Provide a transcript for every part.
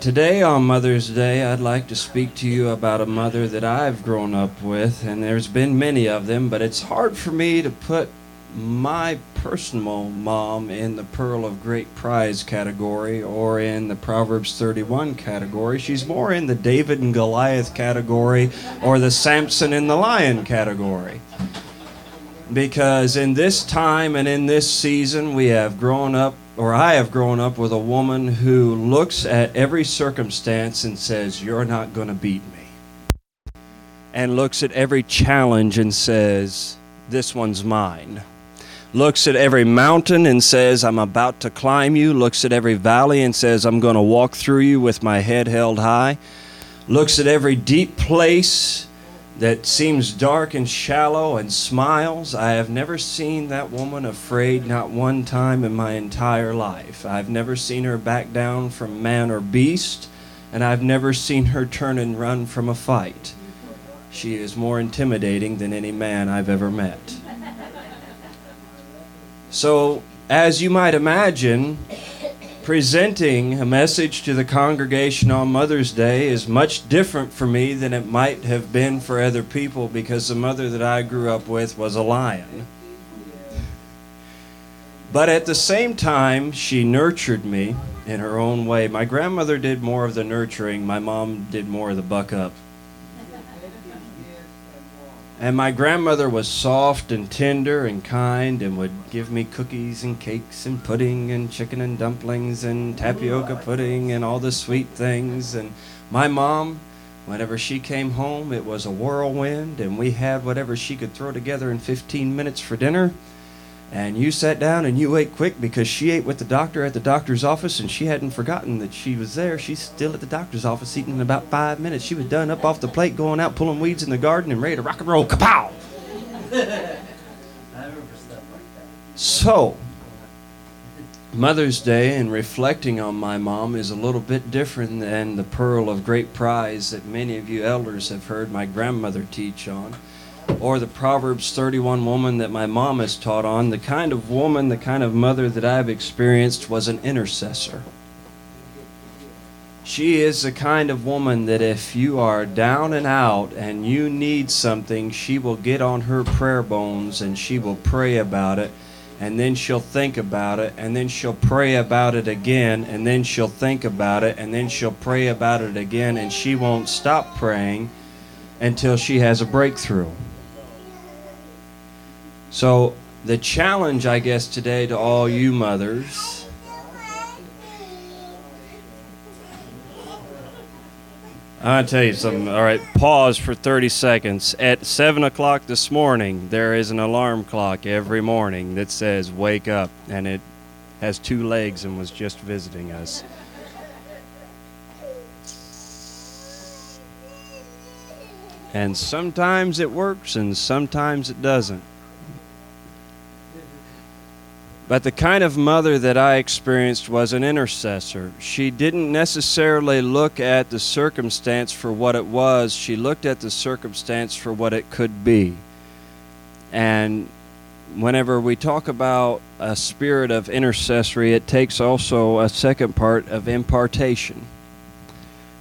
Today, on Mother's Day, I'd like to speak to you about a mother that I've grown up with, and there's been many of them, but it's hard for me to put my personal mom in the Pearl of Great Prize category or in the Proverbs 31 category. She's more in the David and Goliath category or the Samson and the Lion category. Because in this time and in this season, we have grown up or I have grown up with a woman who looks at every circumstance and says, You're not going to beat me. And looks at every challenge and says, This one's mine. Looks at every mountain and says, I'm about to climb you. Looks at every valley and says, I'm going to walk through you with my head held high. Looks at every deep place that seems dark and shallow and smiles. I have never seen that woman afraid not one time in my entire life. I've never seen her back down from man or beast, and I've never seen her turn and run from a fight. She is more intimidating than any man I've ever met. So, as you might imagine, presenting a message to the congregation on Mother's Day is much different for me than it might have been for other people because the mother that I grew up with was a lion. But at the same time, she nurtured me in her own way. My grandmother did more of the nurturing, my mom did more of the buck up. And my grandmother was soft and tender and kind and would give me cookies and cakes and pudding and chicken and dumplings and tapioca pudding and all the sweet things. And my mom, whenever she came home, it was a whirlwind and we had whatever she could throw together in 15 minutes for dinner and you sat down and you ate quick because she ate with the doctor at the doctor's office and she hadn't forgotten that she was there. She's still at the doctor's office eating in about five minutes. She was done up off the plate, going out pulling weeds in the garden and ready to rock and roll. Kapow! so, Mother's Day and reflecting on my mom is a little bit different than the pearl of great prize that many of you elders have heard my grandmother teach on or the Proverbs 31 woman that my mom has taught on, the kind of woman, the kind of mother that I've experienced was an intercessor. She is the kind of woman that if you are down and out and you need something, she will get on her prayer bones and she will pray about it. And then she'll think about it, and then she'll pray about it again, and then she'll think about it, and then she'll pray about it again, and she won't stop praying until she has a breakthrough. So, the challenge, I guess, today to all you mothers. I'll tell you something. All right, pause for 30 seconds. At 7 o'clock this morning, there is an alarm clock every morning that says, Wake up. And it has two legs and was just visiting us. And sometimes it works and sometimes it doesn't. But the kind of mother that I experienced was an intercessor. She didn't necessarily look at the circumstance for what it was, she looked at the circumstance for what it could be. And whenever we talk about a spirit of intercessory, it takes also a second part of impartation.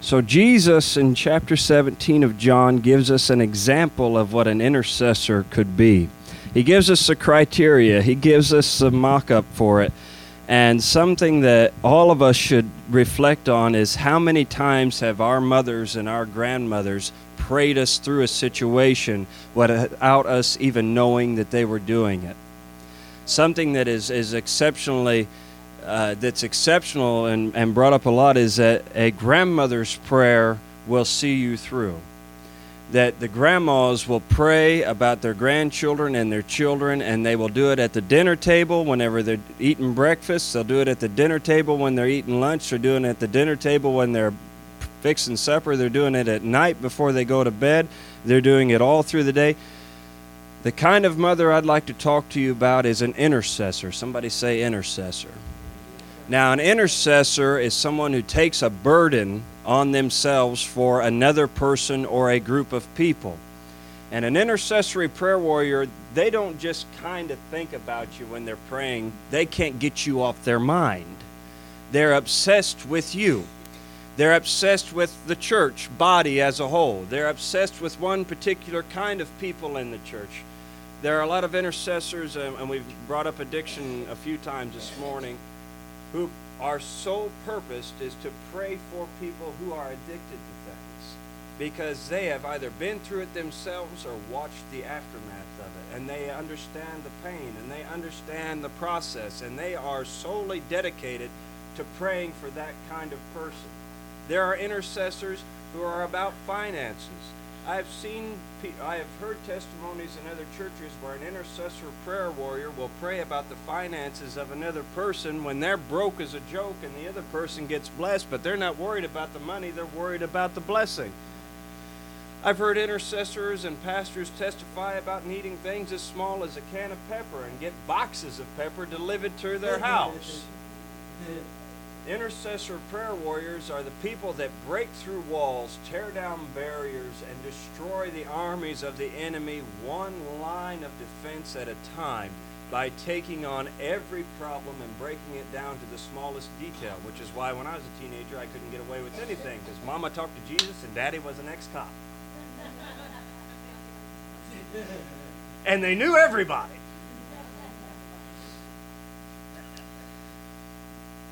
So, Jesus in chapter 17 of John gives us an example of what an intercessor could be. He gives us the criteria, he gives us the mock up for it. And something that all of us should reflect on is how many times have our mothers and our grandmothers prayed us through a situation without us even knowing that they were doing it? Something that is, is exceptionally. Uh, that's exceptional and, and brought up a lot is that a grandmother's prayer will see you through that the grandmas will pray about their grandchildren and their children, and they will do it at the dinner table whenever they're eating breakfast. They'll do it at the dinner table when they're eating lunch. They're doing it at the dinner table when they're fixing supper. They're doing it at night before they go to bed. They're doing it all through the day. The kind of mother I'd like to talk to you about is an intercessor. Somebody say intercessor. Now, an intercessor is someone who takes a burden on themselves for another person or a group of people. And an intercessory prayer warrior, they don't just kind of think about you when they're praying, they can't get you off their mind. They're obsessed with you. They're obsessed with the church body as a whole. They're obsessed with one particular kind of people in the church. There are a lot of intercessors, and we've brought up addiction a few times this morning, who our sole purpose is to pray for people who are addicted to things because they have either been through it themselves or watched the aftermath of it and they understand the pain and they understand the process and they are solely dedicated to praying for that kind of person. There are intercessors who are about finances. I've seen, I have heard testimonies in other churches where an intercessor prayer warrior will pray about the finances of another person when they're broke as a joke and the other person gets blessed, but they're not worried about the money, they're worried about the blessing. I've heard intercessors and pastors testify about needing things as small as a can of pepper and get boxes of pepper delivered to their house. Intercessor prayer warriors are the people that break through walls, tear down barriers, and destroy the armies of the enemy one line of defense at a time by taking on every problem and breaking it down to the smallest detail, which is why when I was a teenager I couldn't get away with anything because mama talked to Jesus and daddy was an ex cop. and they knew everybody.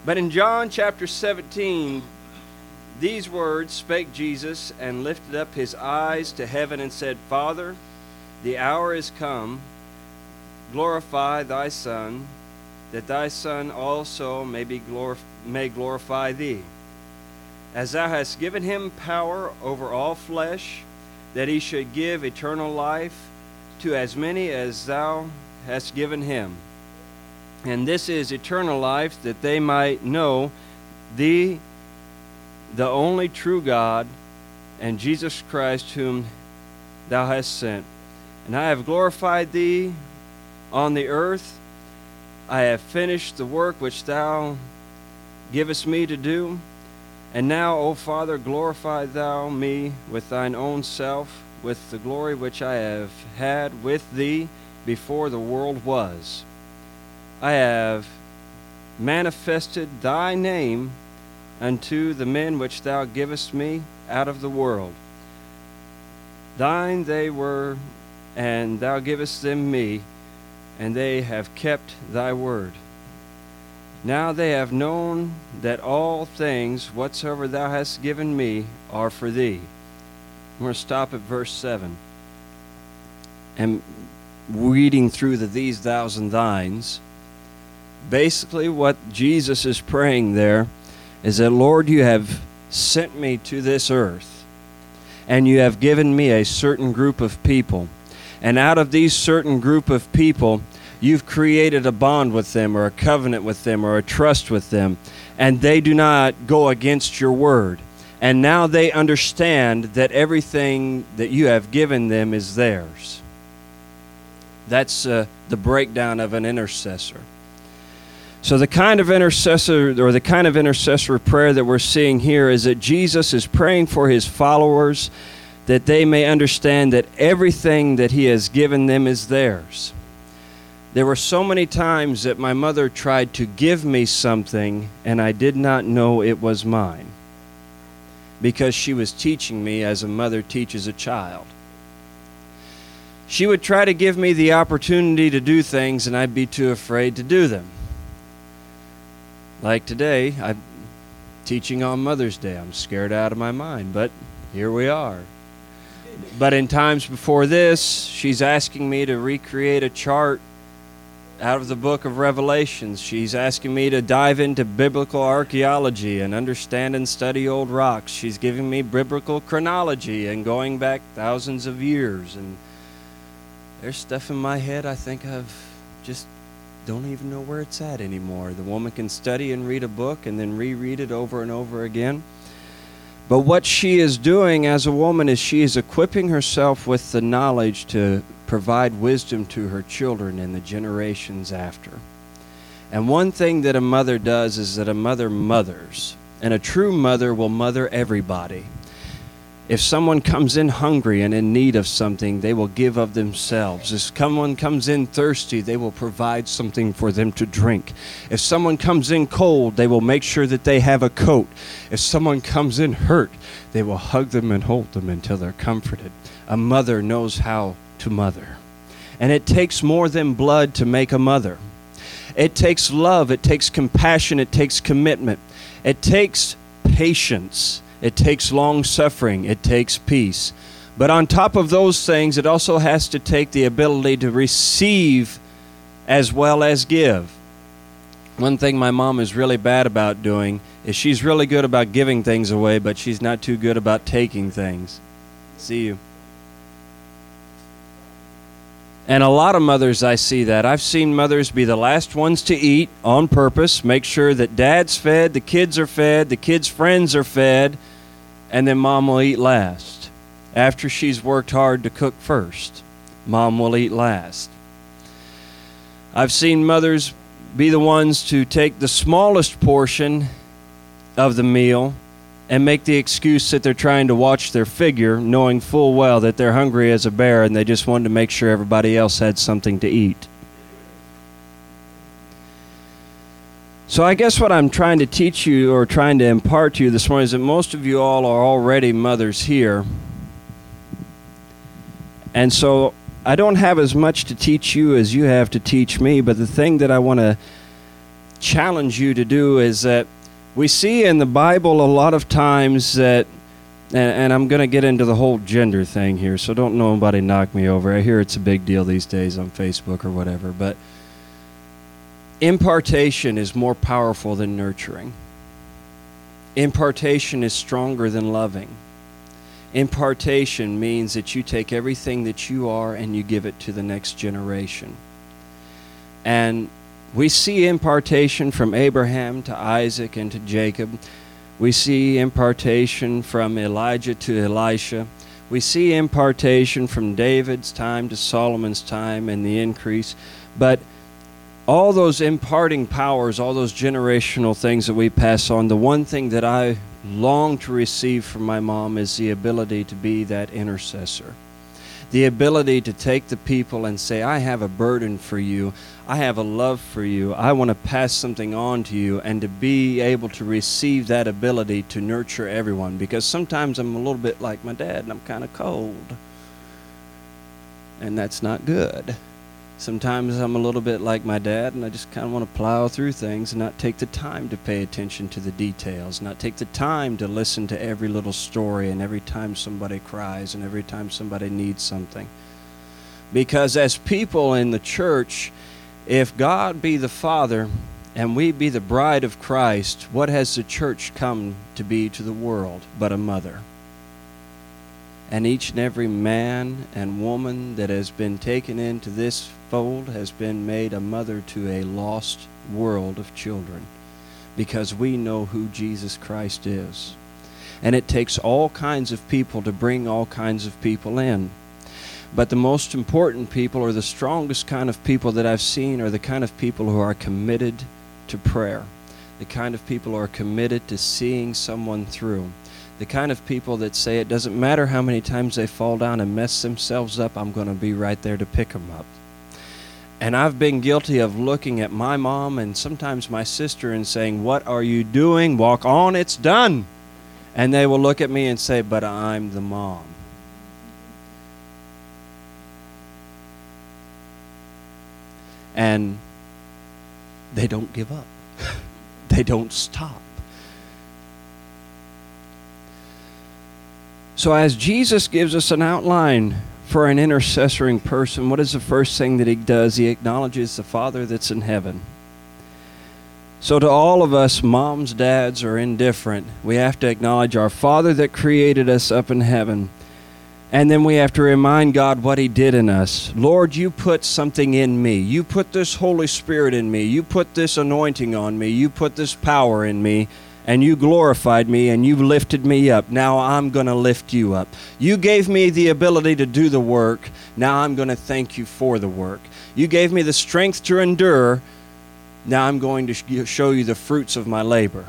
But in John chapter 17, these words spake Jesus and lifted up his eyes to heaven and said, Father, the hour is come. Glorify thy Son, that thy Son also may, be glorif- may glorify thee. As thou hast given him power over all flesh, that he should give eternal life to as many as thou hast given him. And this is eternal life, that they might know thee, the only true God, and Jesus Christ, whom thou hast sent. And I have glorified thee on the earth. I have finished the work which thou givest me to do. And now, O Father, glorify thou me with thine own self, with the glory which I have had with thee before the world was. I have manifested thy name unto the men which thou givest me out of the world. Thine they were, and thou givest them me, and they have kept thy word. Now they have known that all things whatsoever thou hast given me are for thee. I'm going to stop at verse 7. And reading through the these, thous, and thines basically what Jesus is praying there is that, Lord, you have sent me to this earth, and you have given me a certain group of people. And out of these certain group of people, you've created a bond with them, or a covenant with them, or a trust with them, and they do not go against your word. And now they understand that everything that you have given them is theirs. That's uh, the breakdown of an intercessor. So, the kind of intercessor or the kind of intercessory prayer that we're seeing here is that Jesus is praying for his followers that they may understand that everything that he has given them is theirs. There were so many times that my mother tried to give me something and I did not know it was mine because she was teaching me as a mother teaches a child. She would try to give me the opportunity to do things and I'd be too afraid to do them. Like today, I'm teaching on Mother's Day. I'm scared out of my mind, but here we are. But in times before this, she's asking me to recreate a chart out of the book of Revelations. She's asking me to dive into biblical archaeology and understand and study old rocks. She's giving me biblical chronology and going back thousands of years. And there's stuff in my head I think I've just don't even know where it's at anymore. The woman can study and read a book and then reread it over and over again. But what she is doing as a woman is she is equipping herself with the knowledge to provide wisdom to her children and the generations after. And one thing that a mother does is that a mother mothers. And a true mother will mother everybody. If someone comes in hungry and in need of something, they will give of themselves. If someone comes in thirsty, they will provide something for them to drink. If someone comes in cold, they will make sure that they have a coat. If someone comes in hurt, they will hug them and hold them until they're comforted. A mother knows how to mother. And it takes more than blood to make a mother. It takes love, it takes compassion, it takes commitment, it takes patience. It takes long suffering, it takes peace. But on top of those things, it also has to take the ability to receive as well as give. One thing my mom is really bad about doing is she's really good about giving things away, but she's not too good about taking things. See you. And a lot of mothers, I see that. I've seen mothers be the last ones to eat on purpose, make sure that dad's fed, the kids are fed, the kids' friends are fed, and then mom will eat last. After she's worked hard to cook first, mom will eat last. I've seen mothers be the ones to take the smallest portion of the meal and make the excuse that they're trying to watch their figure, knowing full well that they're hungry as a bear and they just wanted to make sure everybody else had something to eat. So, I guess what I'm trying to teach you or trying to impart to you this morning is that most of you all are already mothers here. And so, I don't have as much to teach you as you have to teach me, but the thing that I want to challenge you to do is that we see in the Bible a lot of times that, and, and I'm going to get into the whole gender thing here, so don't nobody knock me over. I hear it's a big deal these days on Facebook or whatever, but impartation is more powerful than nurturing. Impartation is stronger than loving. Impartation means that you take everything that you are and you give it to the next generation. And we see impartation from Abraham to Isaac and to Jacob. We see impartation from Elijah to Elisha. We see impartation from David's time to Solomon's time and the increase. But all those imparting powers, all those generational things that we pass on, the one thing that I long to receive from my mom is the ability to be that intercessor the ability to take the people and say, I have a burden for you. I have a love for you. I want to pass something on to you, and to be able to receive that ability to nurture everyone. Because sometimes I'm a little bit like my dad, and I'm kind of cold. And that's not good. Sometimes I'm a little bit like my dad, and I just kind of want to plow through things and not take the time to pay attention to the details, not take the time to listen to every little story and every time somebody cries and every time somebody needs something. Because as people in the church, if God be the Father and we be the bride of Christ, what has the church come to be to the world but a mother? and each and every man and woman that has been taken into this fold has been made a mother to a lost world of children because we know who Jesus Christ is. And it takes all kinds of people to bring all kinds of people in. But the most important people, or the strongest kind of people that I've seen, are the kind of people who are committed to prayer, the kind of people who are committed to seeing someone through the kind of people that say it doesn't matter how many times they fall down and mess themselves up, I'm going to be right there to pick them up. And I've been guilty of looking at my mom and sometimes my sister and saying, What are you doing? Walk on, it's done. And they will look at me and say, But I'm the mom. And they don't give up, they don't stop. So, as Jesus gives us an outline for an intercessoring person, what is the first thing that he does? He acknowledges the Father that's in heaven. So, to all of us, moms, dads, or indifferent, we have to acknowledge our Father that created us up in heaven. And then we have to remind God what He did in us. Lord, you put something in me. You put this Holy Spirit in me. You put this anointing on me. You put this power in me and you glorified me and you lifted me up. Now I'm going to lift you up. You gave me the ability to do the work. Now I'm going to thank you for the work. You gave me the strength to endure. Now I'm going to show you the fruits of my labor.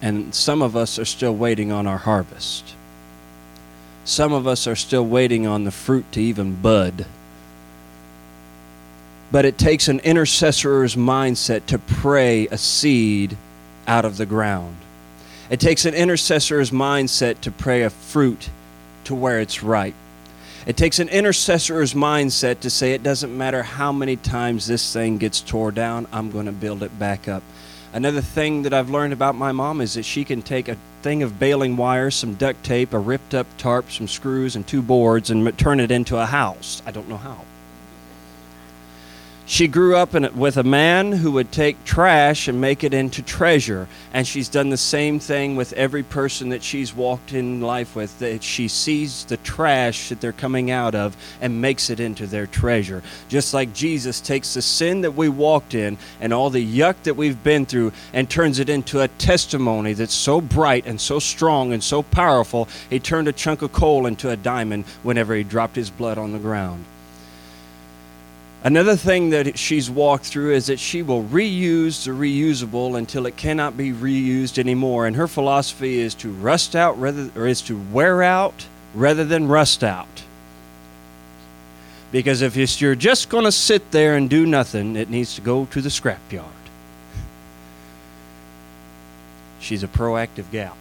And some of us are still waiting on our harvest. Some of us are still waiting on the fruit to even bud. But it takes an intercessor's mindset to pray a seed out of the ground. It takes an intercessor's mindset to pray a fruit to where it's ripe. It takes an intercessor's mindset to say, it doesn't matter how many times this thing gets tore down, I'm going to build it back up. Another thing that I've learned about my mom is that she can take a thing of baling wire, some duct tape, a ripped up tarp, some screws, and two boards and turn it into a house. I don't know how. She grew up with a man who would take trash and make it into treasure. And she's done the same thing with every person that she's walked in life with. That she sees the trash that they're coming out of and makes it into their treasure. Just like Jesus takes the sin that we walked in and all the yuck that we've been through and turns it into a testimony that's so bright and so strong and so powerful. He turned a chunk of coal into a diamond whenever he dropped his blood on the ground. Another thing that she's walked through is that she will reuse the reusable until it cannot be reused anymore. And her philosophy is to rust out rather or is to wear out rather than rust out. Because if you're just going to sit there and do nothing, it needs to go to the scrapyard. She's a proactive gal.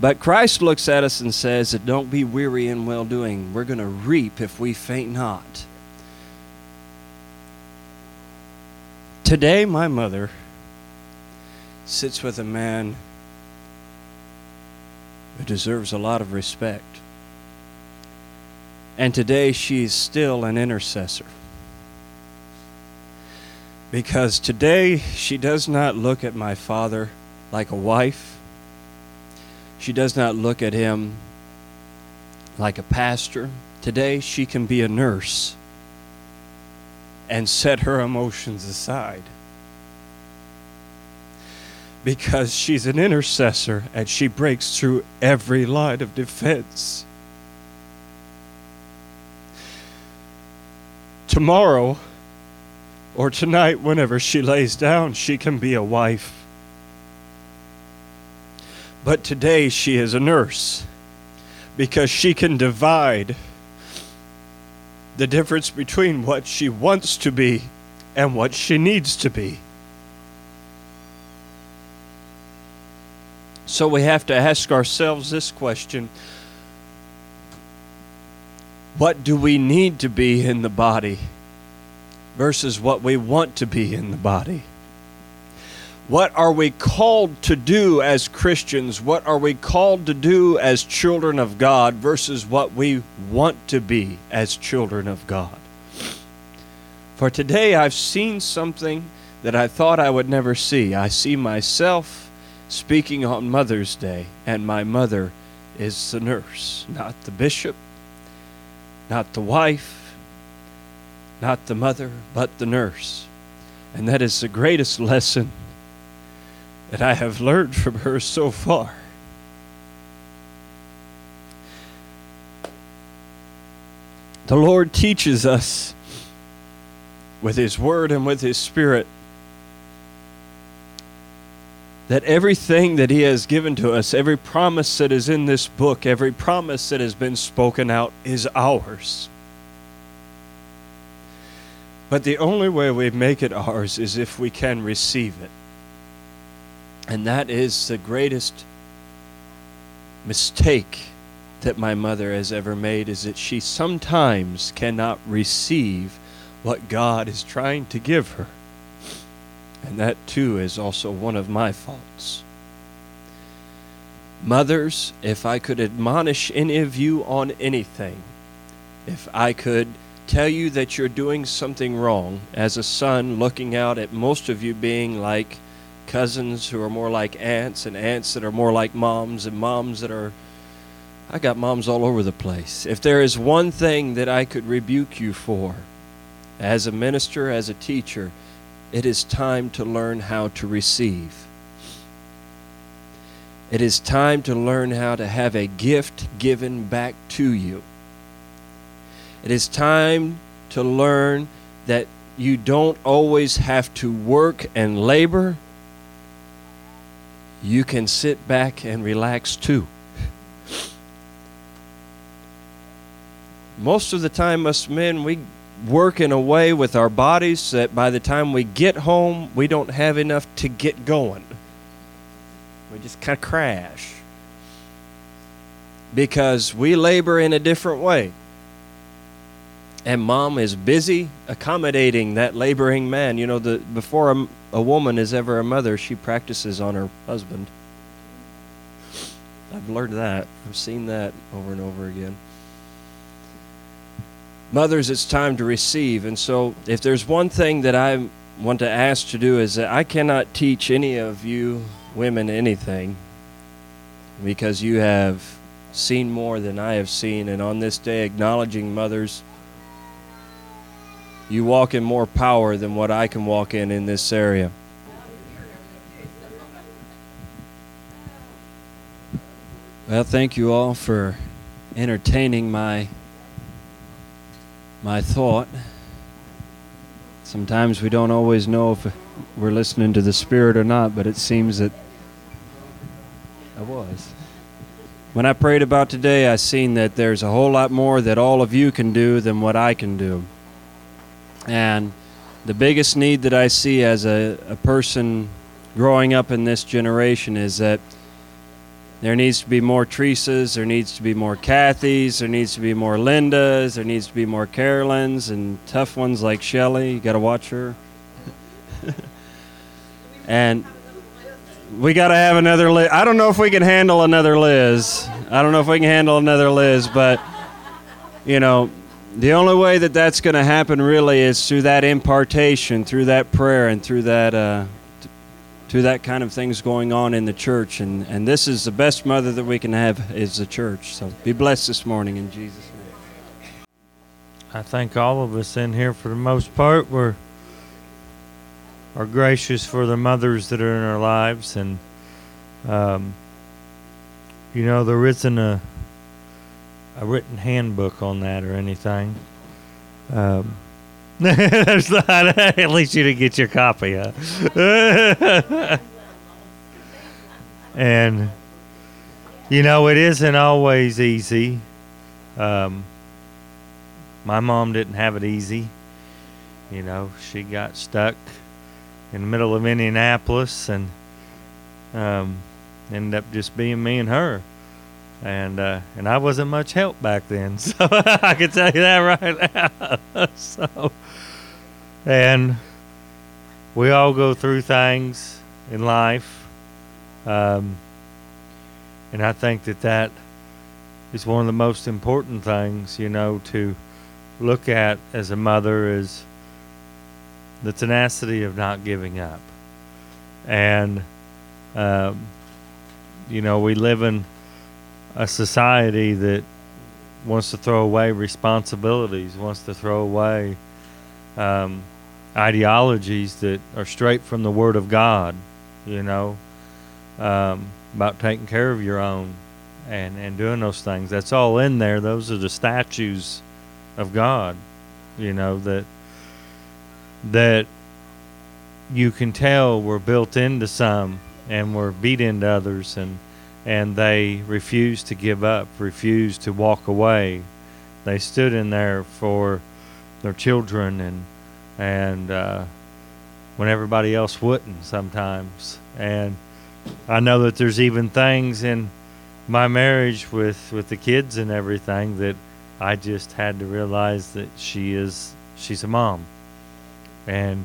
But Christ looks at us and says that don't be weary in well doing. We're going to reap if we faint not. Today, my mother sits with a man who deserves a lot of respect. And today, she's still an intercessor. Because today, she does not look at my father like a wife, she does not look at him like a pastor. Today, she can be a nurse and set her emotions aside. Because she's an intercessor and she breaks through every line of defense. Tomorrow or tonight, whenever she lays down, she can be a wife. But today she is a nurse because she can divide the difference between what she wants to be and what she needs to be. So we have to ask ourselves this question What do we need to be in the body versus what we want to be in the body? What are we called to do as Christians? What are we called to do as children of God versus what we want to be as children of God? For today, I've seen something that I thought I would never see. I see myself speaking on Mother's Day, and my mother is the nurse, not the bishop, not the wife, not the mother, but the nurse. And that is the greatest lesson that I have learned from her so far. The Lord teaches us with His Word and with His Spirit that everything that He has given to us, every promise that is in this book, every promise that has been spoken out, is ours. But the only way we make it ours is if we can receive it. And that is the greatest mistake that my mother has ever made is that she sometimes cannot receive what God is trying to give her. And that too is also one of my faults. Mothers, if I could admonish any of you on anything, if I could tell you that you're doing something wrong, as a son looking out at most of you being like cousins who are more like aunts, and aunts that are more like moms, and moms that are. I got moms all over the place. If there is one thing that I could rebuke you for, as a minister, as a teacher, it is time to learn how to receive. It is time to learn how to have a gift given back to you. It is time to learn that you don't always have to work and labor you can sit back and relax too. Most of the time, us men, we work in a way with our bodies that by the time we get home, we don't have enough to get going. We just kind of crash because we labor in a different way. And mom is busy accommodating that laboring man. You know, the, before a, a woman is ever a mother, she practices on her husband. I've learned that. I've seen that over and over again. Mothers, it's time to receive. And so, if there's one thing that I want to ask to do, is that I cannot teach any of you women anything because you have seen more than I have seen. And on this day, acknowledging mothers, you walk in more power than what I can walk in in this area. Well, thank you all for entertaining my my thought. Sometimes we don't always know if we're listening to the Spirit or not, but it seems that I was. When I prayed about today, I seen that there's a whole lot more that all of you can do than what I can do. And the biggest need that I see as a, a person growing up in this generation is that there needs to be more Teresa's, there needs to be more Kathy's, there needs to be more Linda's, there needs to be more Carolyn's, and tough ones like Shelly. You got to watch her. and we got to have another Liz. I don't know if we can handle another Liz. I don't know if we can handle another Liz, but you know, the only way that that's going to happen really is through that impartation, through that prayer, and through that uh, through that kind of things going on in the church. And and this is the best mother that we can have is the church. So be blessed this morning in Jesus' name. I think all of us in here, for the most part, were are gracious for the mothers that are in our lives, and um, you know there isn't a a written handbook on that or anything. Um, there's not. At least you didn't get your copy, huh? and you know it isn't always easy. Um, my mom didn't have it easy. You know, she got stuck in the middle of Indianapolis and um, ended up just being me and her and uh, and I wasn't much help back then, so I can tell you that right now. so, and we all go through things in life, um, and I think that that is one of the most important things, you know, to look at as a mother is the tenacity of not giving up, and um, you know, we live in a society that wants to throw away responsibilities, wants to throw away um, ideologies that are straight from the Word of God, you know, um, about taking care of your own and, and doing those things. That's all in there. Those are the statues of God, you know, that that you can tell were built into some and were beat into others and and they refused to give up, refused to walk away. They stood in there for their children and and uh, when everybody else wouldn't sometimes. And I know that there's even things in my marriage with with the kids and everything that I just had to realize that she is she's a mom and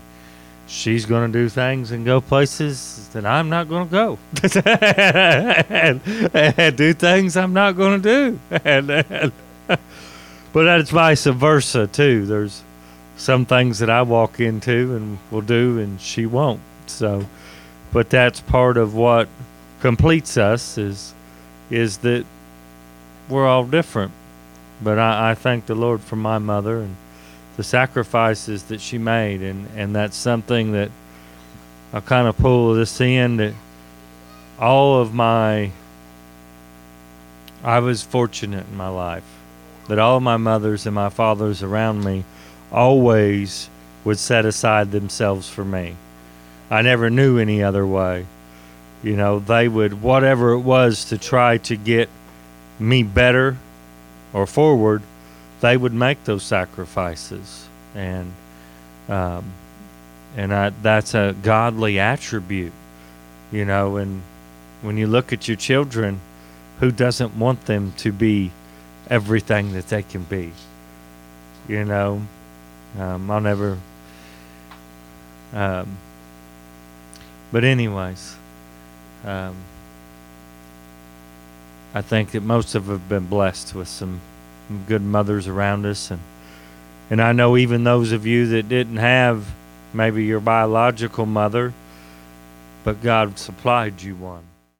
she's going to do things and go places that I'm not going to go and, and, do things I'm not going to do. And, and, but that's vice versa too. There's some things that I walk into and will do and she won't. So, but that's part of what completes us is is that we're all different. But I, I thank the Lord for my mother and the sacrifices that she made, and and that's something that I kind of pull this in that all of my I was fortunate in my life that all my mothers and my fathers around me always would set aside themselves for me. I never knew any other way. You know, they would, whatever it was to try to get me better or forward, they would make those sacrifices. And, um, and I, that's a godly attribute, you know. And when you look at your children, who doesn't want them to be everything that they can be? You know, um, I'll never. Um, but anyways, um, I think that most of have been blessed with some good mothers around us, and and I know even those of you that didn't have maybe your biological mother, but God supplied you one.